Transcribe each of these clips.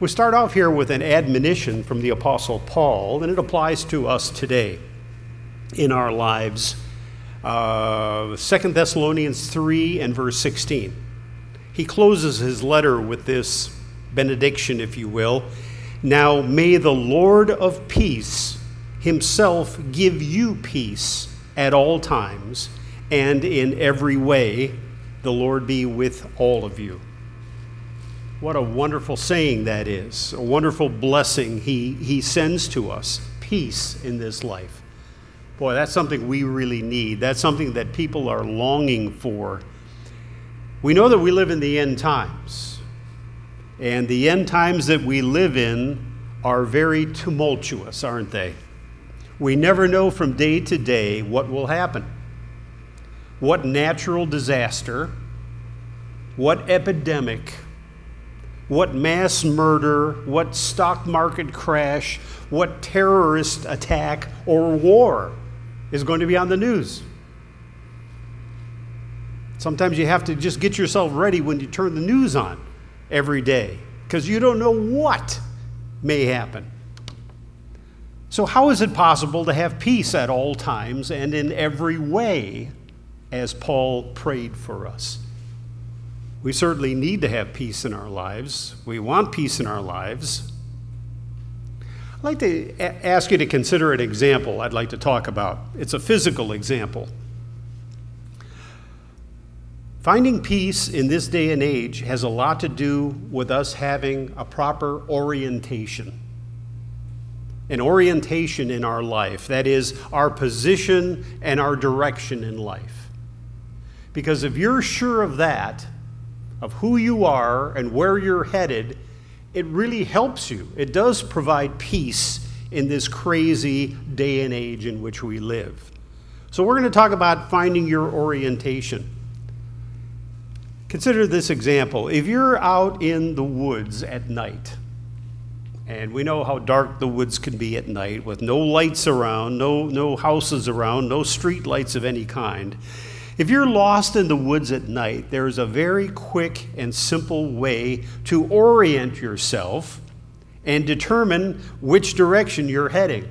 We start off here with an admonition from the Apostle Paul, and it applies to us today in our lives. Uh, 2 Thessalonians 3 and verse 16. He closes his letter with this benediction, if you will. Now may the Lord of peace himself give you peace at all times and in every way. The Lord be with all of you. What a wonderful saying that is, a wonderful blessing he, he sends to us peace in this life. Boy, that's something we really need. That's something that people are longing for. We know that we live in the end times, and the end times that we live in are very tumultuous, aren't they? We never know from day to day what will happen. What natural disaster, what epidemic, what mass murder, what stock market crash, what terrorist attack or war is going to be on the news. Sometimes you have to just get yourself ready when you turn the news on every day because you don't know what may happen. So, how is it possible to have peace at all times and in every way, as Paul prayed for us? We certainly need to have peace in our lives. We want peace in our lives. I'd like to a- ask you to consider an example I'd like to talk about. It's a physical example. Finding peace in this day and age has a lot to do with us having a proper orientation an orientation in our life, that is, our position and our direction in life. Because if you're sure of that, of who you are and where you're headed, it really helps you. It does provide peace in this crazy day and age in which we live. So, we're going to talk about finding your orientation. Consider this example. If you're out in the woods at night, and we know how dark the woods can be at night with no lights around, no, no houses around, no street lights of any kind. If you're lost in the woods at night, there's a very quick and simple way to orient yourself and determine which direction you're heading.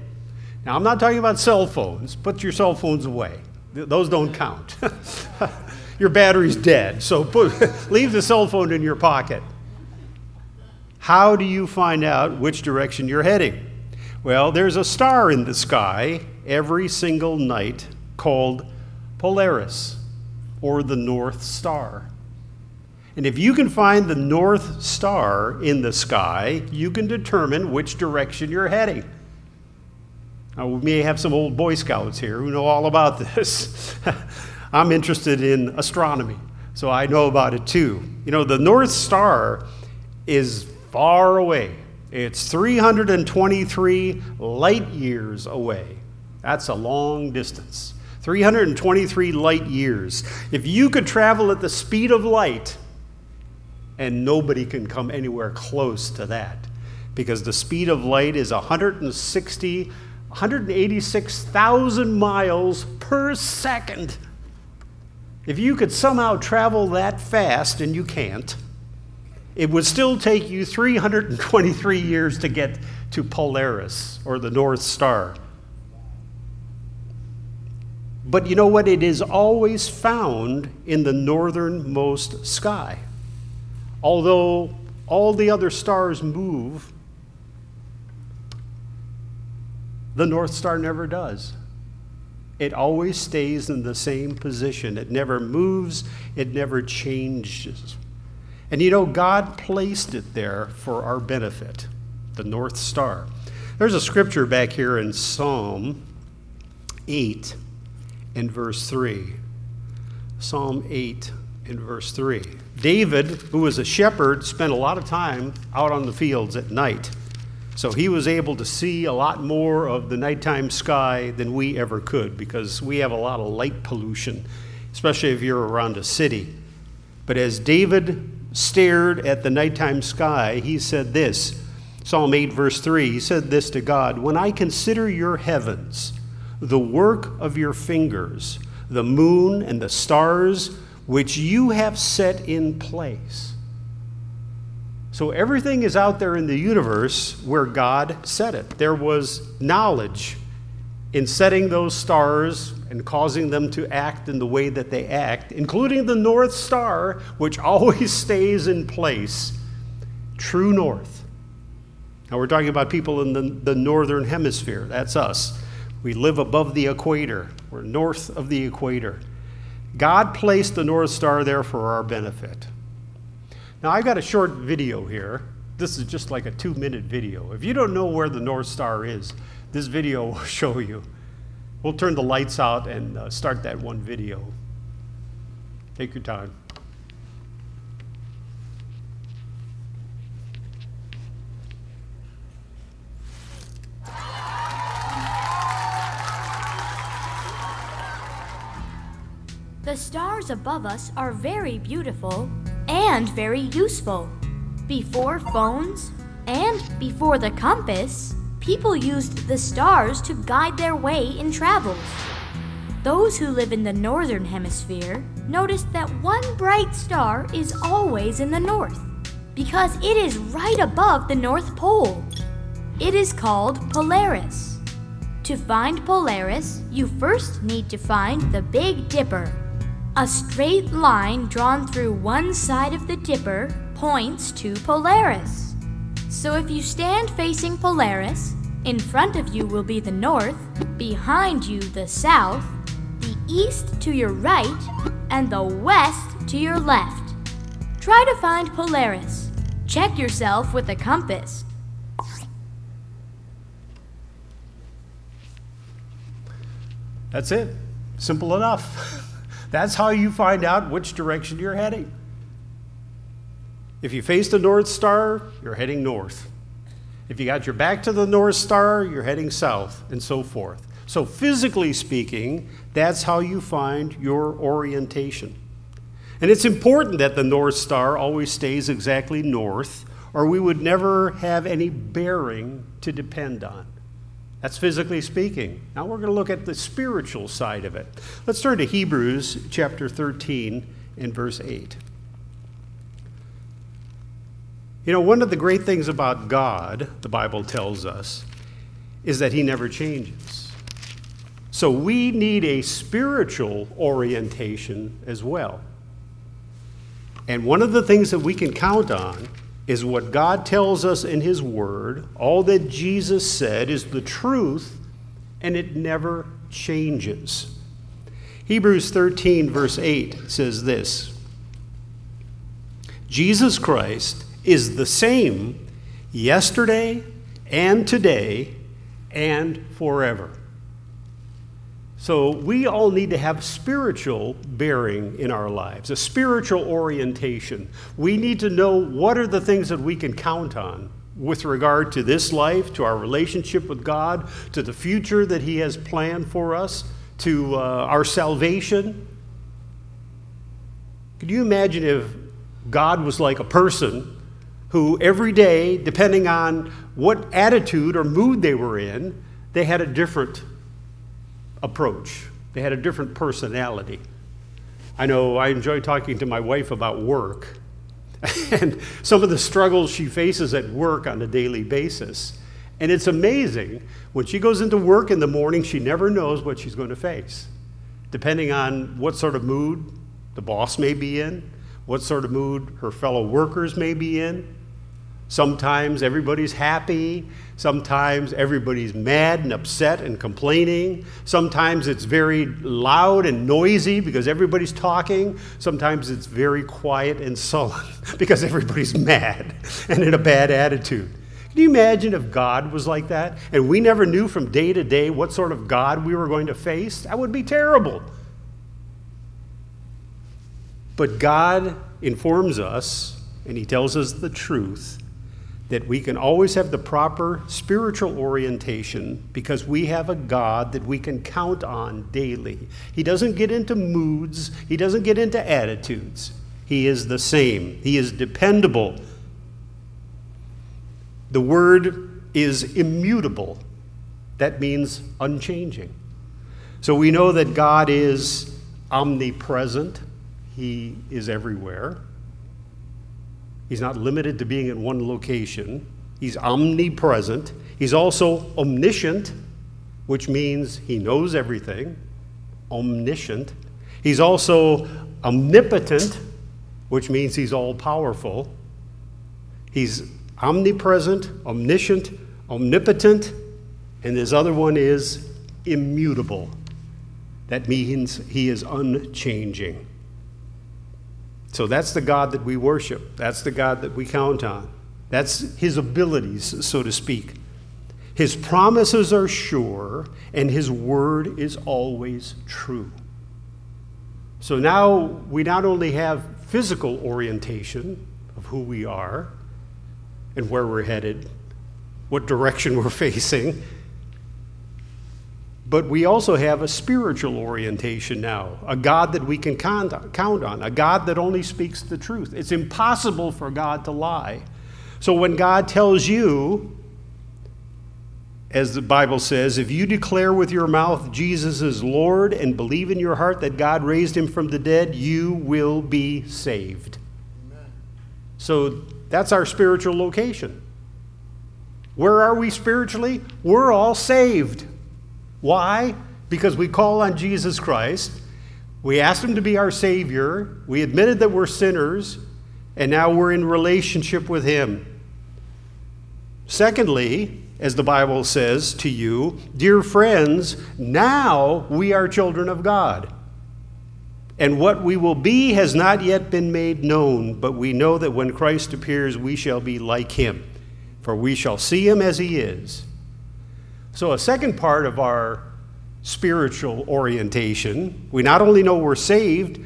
Now, I'm not talking about cell phones. Put your cell phones away, those don't count. your battery's dead, so put, leave the cell phone in your pocket. How do you find out which direction you're heading? Well, there's a star in the sky every single night called Polaris, or the North Star. And if you can find the North Star in the sky, you can determine which direction you're heading. Now, we may have some old Boy Scouts here who know all about this. I'm interested in astronomy, so I know about it too. You know, the North Star is far away. It's 323 light years away. That's a long distance. 323 light years. If you could travel at the speed of light, and nobody can come anywhere close to that, because the speed of light is 160, 186,000 miles per second. If you could somehow travel that fast, and you can't, it would still take you 323 years to get to Polaris or the North Star. But you know what? It is always found in the northernmost sky. Although all the other stars move, the North Star never does. It always stays in the same position. It never moves, it never changes. And you know, God placed it there for our benefit, the North Star. There's a scripture back here in Psalm 8 and verse 3. Psalm 8 and verse 3. David, who was a shepherd, spent a lot of time out on the fields at night. So he was able to see a lot more of the nighttime sky than we ever could because we have a lot of light pollution, especially if you're around a city. But as David stared at the nighttime sky, he said this Psalm 8, verse 3, he said this to God When I consider your heavens, the work of your fingers, the moon and the stars which you have set in place. So everything is out there in the universe where God set it. There was knowledge in setting those stars and causing them to act in the way that they act, including the North Star, which always stays in place, true north. Now, we're talking about people in the, the northern hemisphere. That's us. We live above the equator, we're north of the equator. God placed the North Star there for our benefit. Now, I've got a short video here. This is just like a two minute video. If you don't know where the North Star is, this video will show you. We'll turn the lights out and uh, start that one video. Take your time. The stars above us are very beautiful and very useful. Before phones and before the compass, people used the stars to guide their way in travels. Those who live in the northern hemisphere noticed that one bright star is always in the north because it is right above the North Pole. It is called Polaris. To find Polaris, you first need to find the Big Dipper. A straight line drawn through one side of the dipper points to Polaris. So if you stand facing Polaris, in front of you will be the north, behind you the south, the east to your right, and the west to your left. Try to find Polaris. Check yourself with a compass. That's it. Simple enough. That's how you find out which direction you're heading. If you face the North Star, you're heading north. If you got your back to the North Star, you're heading south, and so forth. So, physically speaking, that's how you find your orientation. And it's important that the North Star always stays exactly north, or we would never have any bearing to depend on. That's physically speaking. Now we're going to look at the spiritual side of it. Let's turn to Hebrews chapter 13 and verse 8. You know, one of the great things about God, the Bible tells us, is that He never changes. So we need a spiritual orientation as well. And one of the things that we can count on is what God tells us in His Word. All that Jesus said is the truth, and it never changes. Hebrews 13, verse 8 says this Jesus Christ is the same yesterday and today and forever. So we all need to have spiritual bearing in our lives, a spiritual orientation. We need to know what are the things that we can count on with regard to this life, to our relationship with God, to the future that He has planned for us, to uh, our salvation. Could you imagine if God was like a person who every day, depending on what attitude or mood they were in, they had a different approach. They had a different personality. I know I enjoy talking to my wife about work and some of the struggles she faces at work on a daily basis. And it's amazing. When she goes into work in the morning, she never knows what she's going to face, depending on what sort of mood the boss may be in, what sort of mood her fellow workers may be in. Sometimes everybody's happy. Sometimes everybody's mad and upset and complaining. Sometimes it's very loud and noisy because everybody's talking. Sometimes it's very quiet and sullen because everybody's mad and in a bad attitude. Can you imagine if God was like that and we never knew from day to day what sort of God we were going to face? That would be terrible. But God informs us and He tells us the truth that we can always have the proper spiritual orientation because we have a God that we can count on daily. He doesn't get into moods, He doesn't get into attitudes. He is the same, He is dependable. The word is immutable. That means unchanging. So we know that God is omnipresent, He is everywhere. He's not limited to being in one location. He's omnipresent. He's also omniscient, which means he knows everything. Omniscient. He's also omnipotent, which means he's all powerful. He's omnipresent, omniscient, omnipotent, and this other one is immutable. That means he is unchanging. So that's the God that we worship. That's the God that we count on. That's his abilities, so to speak. His promises are sure, and his word is always true. So now we not only have physical orientation of who we are and where we're headed, what direction we're facing, but we also have a spiritual orientation now, a God that we can count on, a God that only speaks the truth. It's impossible for God to lie. So when God tells you, as the Bible says, if you declare with your mouth Jesus is Lord and believe in your heart that God raised him from the dead, you will be saved. Amen. So that's our spiritual location. Where are we spiritually? We're all saved. Why? Because we call on Jesus Christ. We asked him to be our Savior. We admitted that we're sinners. And now we're in relationship with him. Secondly, as the Bible says to you, dear friends, now we are children of God. And what we will be has not yet been made known, but we know that when Christ appears, we shall be like him, for we shall see him as he is. So, a second part of our spiritual orientation, we not only know we're saved,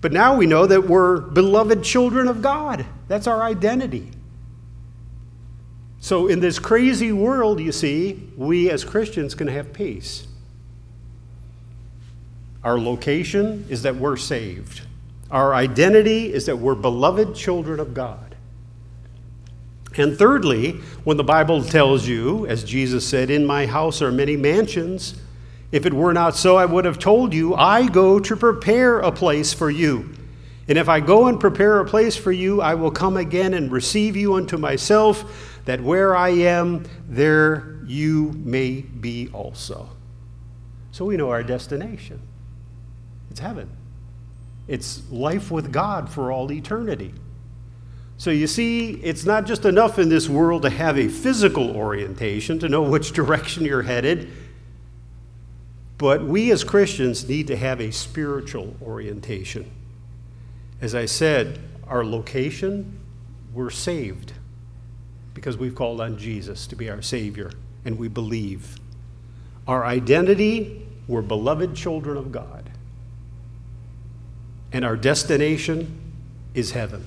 but now we know that we're beloved children of God. That's our identity. So, in this crazy world, you see, we as Christians can have peace. Our location is that we're saved. Our identity is that we're beloved children of God. And thirdly, when the Bible tells you, as Jesus said, In my house are many mansions, if it were not so, I would have told you, I go to prepare a place for you. And if I go and prepare a place for you, I will come again and receive you unto myself, that where I am, there you may be also. So we know our destination it's heaven, it's life with God for all eternity. So you see, it's not just enough in this world to have a physical orientation, to know which direction you're headed, but we as Christians need to have a spiritual orientation. As I said, our location, we're saved because we've called on Jesus to be our Savior and we believe. Our identity, we're beloved children of God. And our destination is heaven.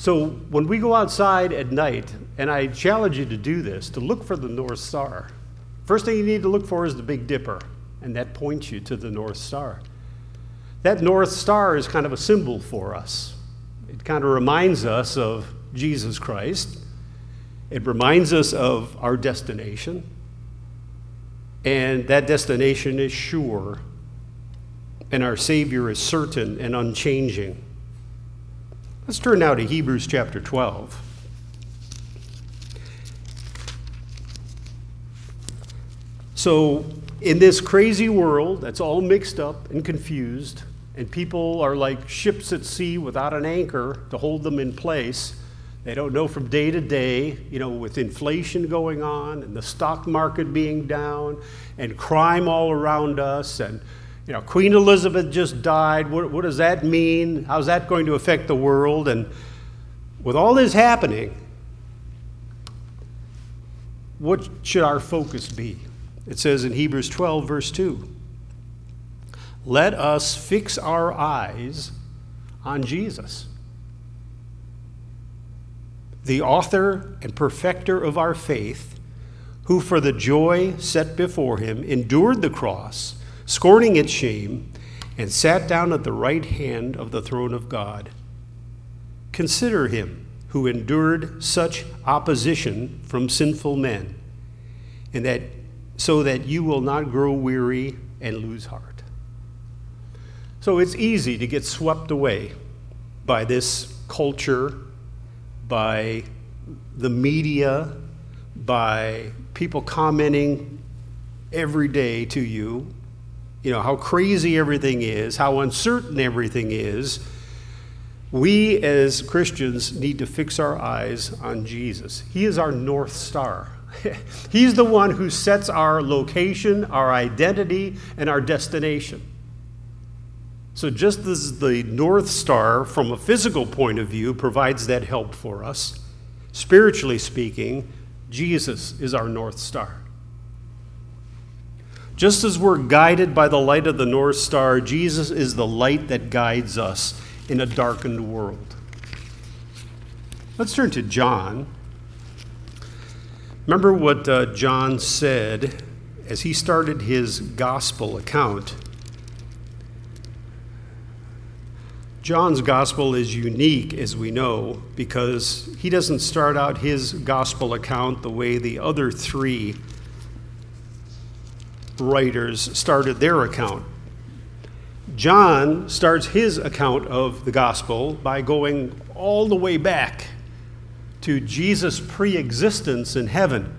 So when we go outside at night, and I challenge you to do this, to look for the North Star. First thing you need to look for is the Big Dipper, and that points you to the North Star. That North Star is kind of a symbol for us. It kind of reminds us of Jesus Christ. It reminds us of our destination. And that destination is sure. And our Savior is certain and unchanging. Let's turn now to Hebrews chapter 12. So, in this crazy world that's all mixed up and confused, and people are like ships at sea without an anchor to hold them in place, they don't know from day to day, you know, with inflation going on and the stock market being down and crime all around us and you know, Queen Elizabeth just died. What, what does that mean? How's that going to affect the world? And with all this happening, what should our focus be? It says in Hebrews 12, verse 2 Let us fix our eyes on Jesus, the author and perfecter of our faith, who for the joy set before him endured the cross scorning its shame, and sat down at the right hand of the throne of God. Consider him who endured such opposition from sinful men, and that so that you will not grow weary and lose heart. So it's easy to get swept away by this culture, by the media, by people commenting every day to you, you know, how crazy everything is, how uncertain everything is, we as Christians need to fix our eyes on Jesus. He is our North Star. He's the one who sets our location, our identity, and our destination. So, just as the North Star, from a physical point of view, provides that help for us, spiritually speaking, Jesus is our North Star. Just as we're guided by the light of the North Star, Jesus is the light that guides us in a darkened world. Let's turn to John. Remember what uh, John said as he started his gospel account. John's gospel is unique, as we know, because he doesn't start out his gospel account the way the other three writers started their account. John starts his account of the gospel by going all the way back to Jesus' pre existence in heaven.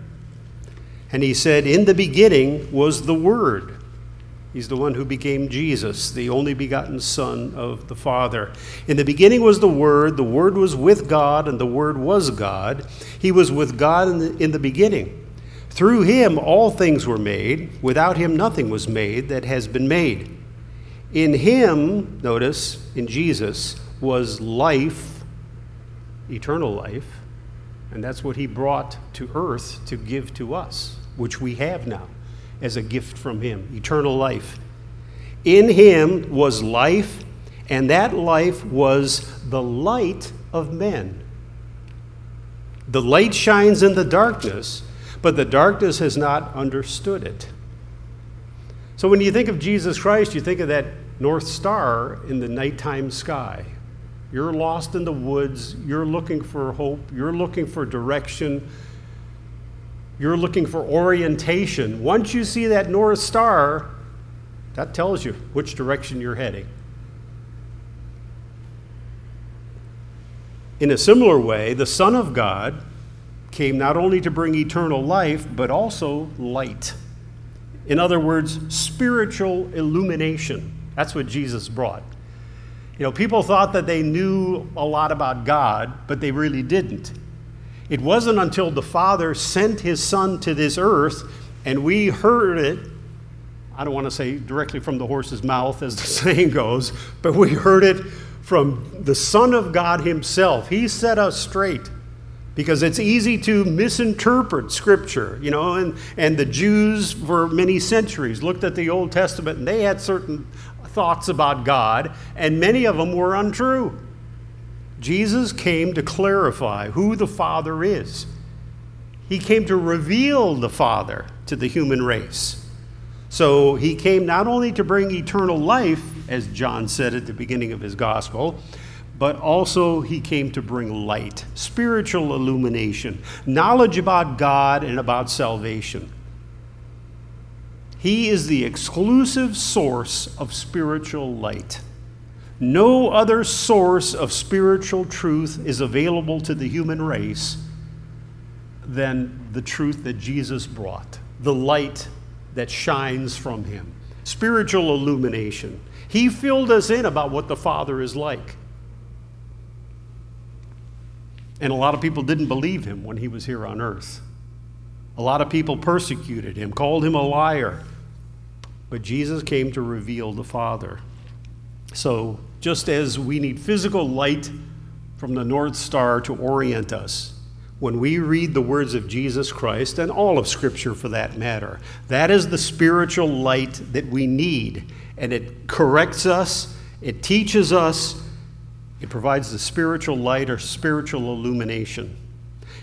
And he said, In the beginning was the Word He's the one who became Jesus, the only begotten Son of the Father. In the beginning was the Word, the Word was with God, and the Word was God. He was with God in the, in the beginning. Through him all things were made. Without him nothing was made that has been made. In him, notice, in Jesus, was life, eternal life, and that's what he brought to earth to give to us, which we have now as a gift from Him eternal life. In Him was life, and that life was the light of men. The light shines in the darkness, but the darkness has not understood it. So when you think of Jesus Christ, you think of that North Star in the nighttime sky. You're lost in the woods, you're looking for hope, you're looking for direction you're looking for orientation. Once you see that North Star, that tells you which direction you're heading. In a similar way, the Son of God came not only to bring eternal life, but also light. In other words, spiritual illumination. That's what Jesus brought. You know, people thought that they knew a lot about God, but they really didn't. It wasn't until the Father sent his Son to this earth and we heard it. I don't want to say directly from the horse's mouth, as the saying goes, but we heard it from the Son of God Himself. He set us straight because it's easy to misinterpret Scripture, you know, and, and the Jews for many centuries looked at the Old Testament and they had certain thoughts about God, and many of them were untrue. Jesus came to clarify who the Father is. He came to reveal the Father to the human race. So he came not only to bring eternal life, as John said at the beginning of his gospel, but also he came to bring light, spiritual illumination, knowledge about God and about salvation. He is the exclusive source of spiritual light. No other source of spiritual truth is available to the human race than the truth that Jesus brought, the light that shines from him, spiritual illumination. He filled us in about what the Father is like. And a lot of people didn't believe him when he was here on earth. A lot of people persecuted him, called him a liar. But Jesus came to reveal the Father. So, just as we need physical light from the North Star to orient us, when we read the words of Jesus Christ, and all of Scripture for that matter, that is the spiritual light that we need. And it corrects us, it teaches us, it provides the spiritual light or spiritual illumination.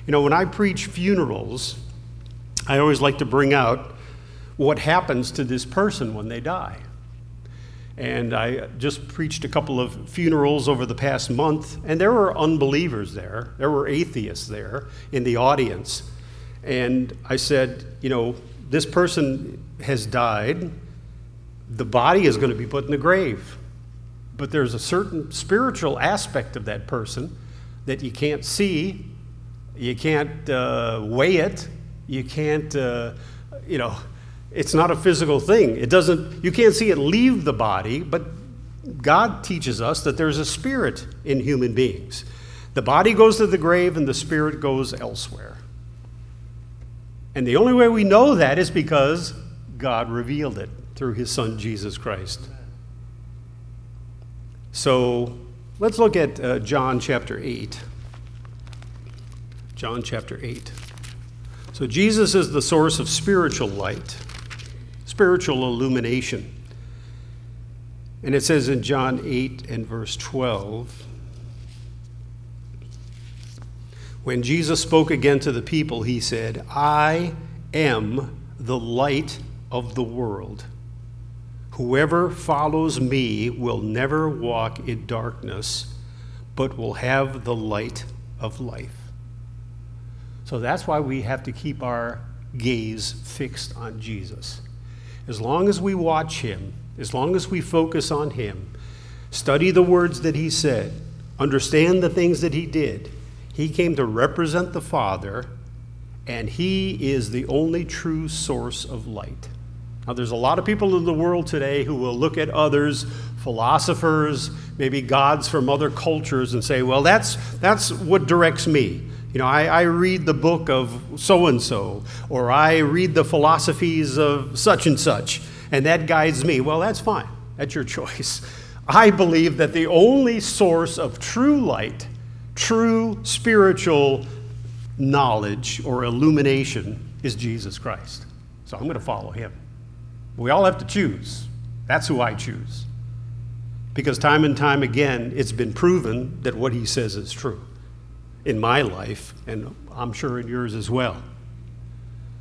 You know, when I preach funerals, I always like to bring out what happens to this person when they die. And I just preached a couple of funerals over the past month, and there were unbelievers there. There were atheists there in the audience. And I said, you know, this person has died. The body is going to be put in the grave. But there's a certain spiritual aspect of that person that you can't see, you can't uh, weigh it, you can't, uh, you know, it's not a physical thing. It doesn't, you can't see it leave the body, but God teaches us that there's a spirit in human beings. The body goes to the grave and the spirit goes elsewhere. And the only way we know that is because God revealed it through his son Jesus Christ. So let's look at uh, John chapter 8. John chapter 8. So Jesus is the source of spiritual light, spiritual illumination. And it says in John 8 and verse 12 When Jesus spoke again to the people, he said, I am the light of the world. Whoever follows me will never walk in darkness, but will have the light of life. So that's why we have to keep our gaze fixed on Jesus. As long as we watch him, as long as we focus on him, study the words that he said, understand the things that he did, he came to represent the Father, and he is the only true source of light. Now, there's a lot of people in the world today who will look at others, philosophers, maybe gods from other cultures, and say, well, that's, that's what directs me. You know, I, I read the book of so and so, or I read the philosophies of such and such, and that guides me. Well, that's fine. That's your choice. I believe that the only source of true light, true spiritual knowledge or illumination is Jesus Christ. So I'm going to follow him. We all have to choose. That's who I choose. Because time and time again, it's been proven that what he says is true in my life, and I'm sure in yours as well.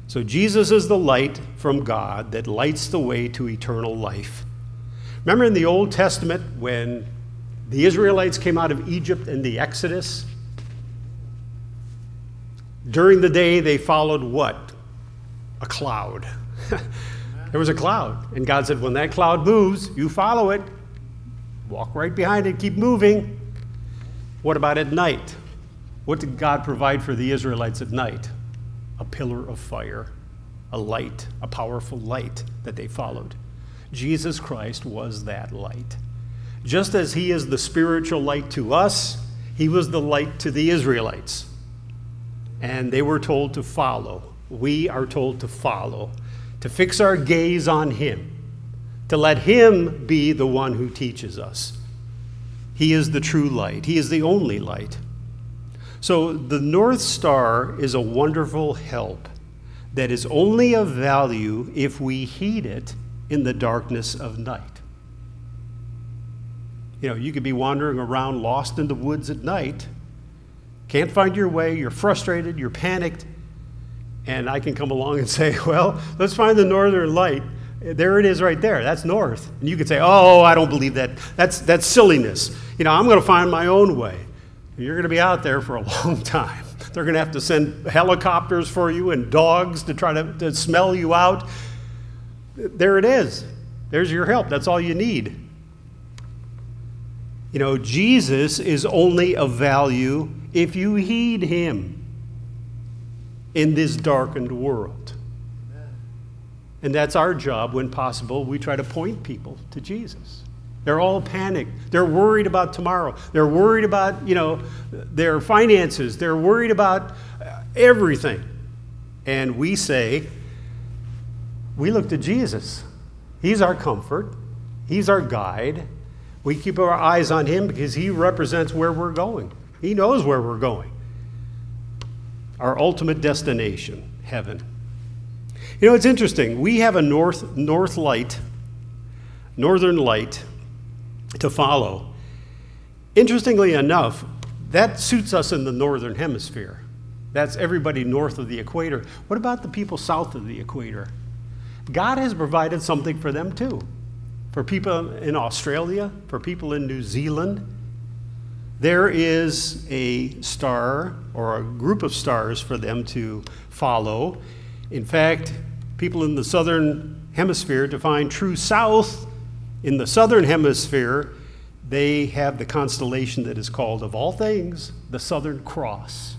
So, Jesus is the light from God that lights the way to eternal life. Remember in the Old Testament when the Israelites came out of Egypt in the Exodus? During the day, they followed what? A cloud. there was a cloud. And God said, When that cloud moves, you follow it. Walk right behind it, keep moving. What about at night? What did God provide for the Israelites at night? A pillar of fire, a light, a powerful light that they followed. Jesus Christ was that light. Just as he is the spiritual light to us, he was the light to the Israelites. And they were told to follow. We are told to follow, to fix our gaze on him, to let him be the one who teaches us. He is the true light, he is the only light. So the North Star is a wonderful help that is only of value if we heed it in the darkness of night. You know, you could be wandering around lost in the woods at night, can't find your way, you're frustrated, you're panicked, and I can come along and say, well, let's find the northern light. There it is right there. That's north. And you could say, oh, I don't believe that. That's, that's silliness. You know, I'm going to find my own way. You're going to be out there for a long time. They're going to have to send helicopters for you and dogs to try to, to smell you out. There it is. There's your help. That's all you need. You know, Jesus is only of value if you heed him in this darkened world. And that's our job when possible. We try to point people to Jesus. They're all panicked. They're worried about tomorrow. They're worried about, you know, their finances. They're worried about uh, everything. And we say, we look to Jesus. He's our comfort. He's our guide. We keep our eyes on him because he represents where we're going. He knows where we're going. Our ultimate destination, heaven. You know, it's interesting. We have a north north light, northern light to follow. Interestingly enough, that suits us in the northern hemisphere. That's everybody north of the equator. What about the people south of the equator? God has provided something for them too. For people in Australia, for people in New Zealand, there is a star or a group of stars for them to follow. In fact, people in the southern hemisphere define true south in the southern hemisphere, they have the constellation that is called, of all things, the Southern Cross.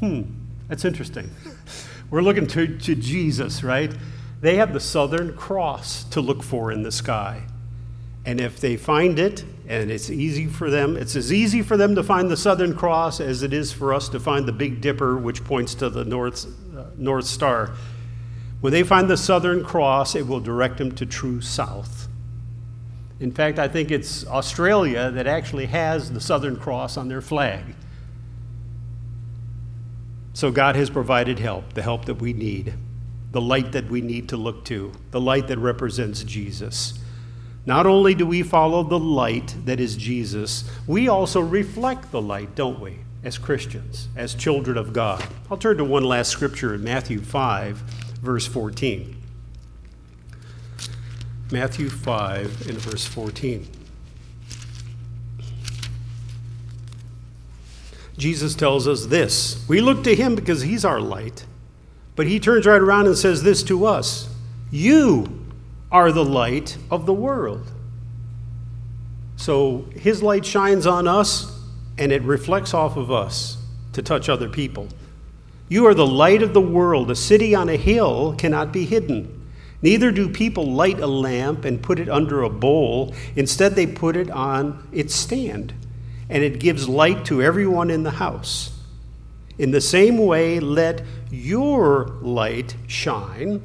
Hmm, that's interesting. We're looking to, to Jesus, right? They have the Southern Cross to look for in the sky. And if they find it, and it's easy for them, it's as easy for them to find the Southern Cross as it is for us to find the Big Dipper, which points to the North, uh, North Star. When they find the Southern Cross, it will direct them to true south. In fact, I think it's Australia that actually has the Southern Cross on their flag. So God has provided help, the help that we need, the light that we need to look to, the light that represents Jesus. Not only do we follow the light that is Jesus, we also reflect the light, don't we, as Christians, as children of God. I'll turn to one last scripture in Matthew 5, verse 14. Matthew 5 and verse 14. Jesus tells us this We look to him because he's our light, but he turns right around and says this to us You are the light of the world. So his light shines on us and it reflects off of us to touch other people. You are the light of the world. A city on a hill cannot be hidden. Neither do people light a lamp and put it under a bowl. Instead, they put it on its stand and it gives light to everyone in the house. In the same way, let your light shine.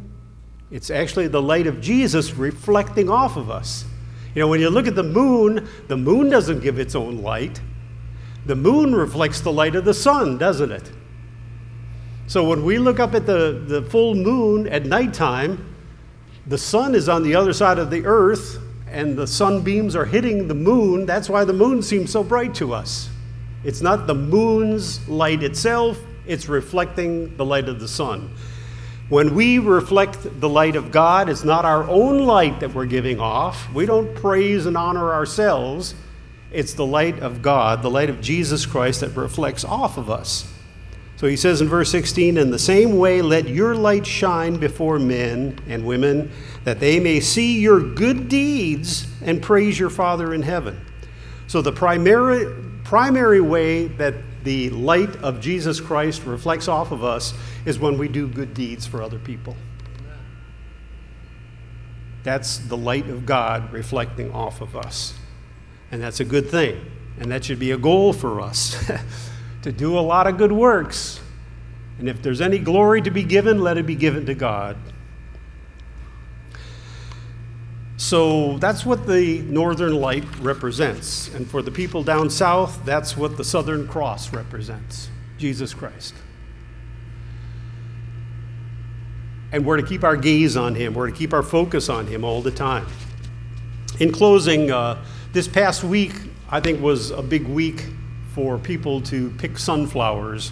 It's actually the light of Jesus reflecting off of us. You know, when you look at the moon, the moon doesn't give its own light. The moon reflects the light of the sun, doesn't it? So when we look up at the, the full moon at nighttime, the sun is on the other side of the earth, and the sunbeams are hitting the moon, that's why the moon seems so bright to us. It's not the moon's light itself, it's reflecting the light of the sun. When we reflect the light of God, it's not our own light that we're giving off. We don't praise and honor ourselves. It's the light of God, the light of Jesus Christ that reflects off of us. So he says in verse 16, In the same way, let your light shine before men and women, that they may see your good deeds and praise your Father in heaven. So the primary, primary way that the light of Jesus Christ reflects off of us is when we do good deeds for other people. That's the light of God reflecting off of us. And that's a good thing. And that should be a goal for us. to do a lot of good works. And if there's any glory to be given, let it be given to God. So that's what the northern light represents. And for the people down south, that's what the southern cross represents Jesus Christ. And we're to keep our gaze on him, we're to keep our focus on him all the time. In closing, uh, this past week, I think, was a big week for people to pick sunflowers.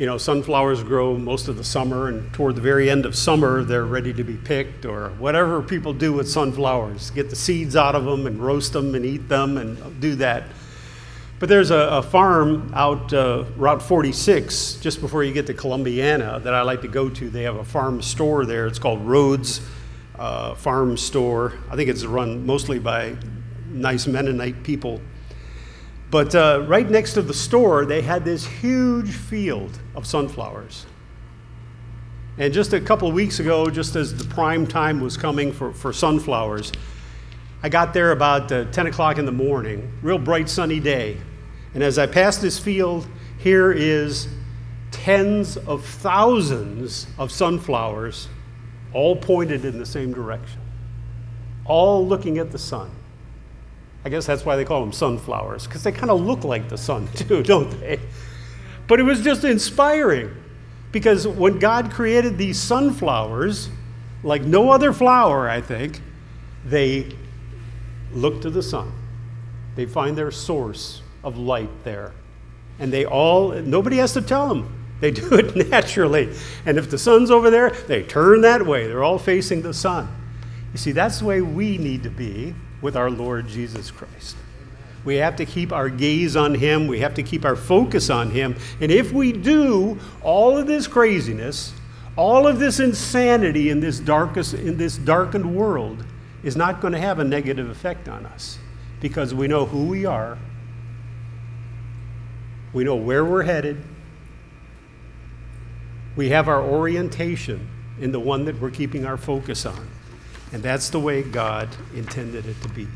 You know, sunflowers grow most of the summer, and toward the very end of summer, they're ready to be picked, or whatever people do with sunflowers get the seeds out of them and roast them and eat them and do that. But there's a, a farm out uh, Route 46, just before you get to Columbiana, that I like to go to. They have a farm store there. It's called Rhodes uh, Farm Store. I think it's run mostly by nice Mennonite people. But uh, right next to the store, they had this huge field of sunflowers. And just a couple of weeks ago, just as the prime time was coming for, for sunflowers, I got there about uh, 10 o'clock in the morning, real bright sunny day. And as I passed this field, here is tens of thousands of sunflowers, all pointed in the same direction, all looking at the sun. I guess that's why they call them sunflowers, because they kind of look like the sun too, don't they? But it was just inspiring because when God created these sunflowers, like no other flower, I think, they look to the sun. They find their source of light there. And they all, nobody has to tell them. They do it naturally. And if the sun's over there, they turn that way. They're all facing the sun. You see, that's the way we need to be with our Lord Jesus Christ. We have to keep our gaze on Him. We have to keep our focus on Him. And if we do, all of this craziness, all of this insanity in this, darkest, in this darkened world is not going to have a negative effect on us. because we know who we are, we know where we're headed, we have our orientation in the one that we're keeping our focus on. And that's the way God intended it to be.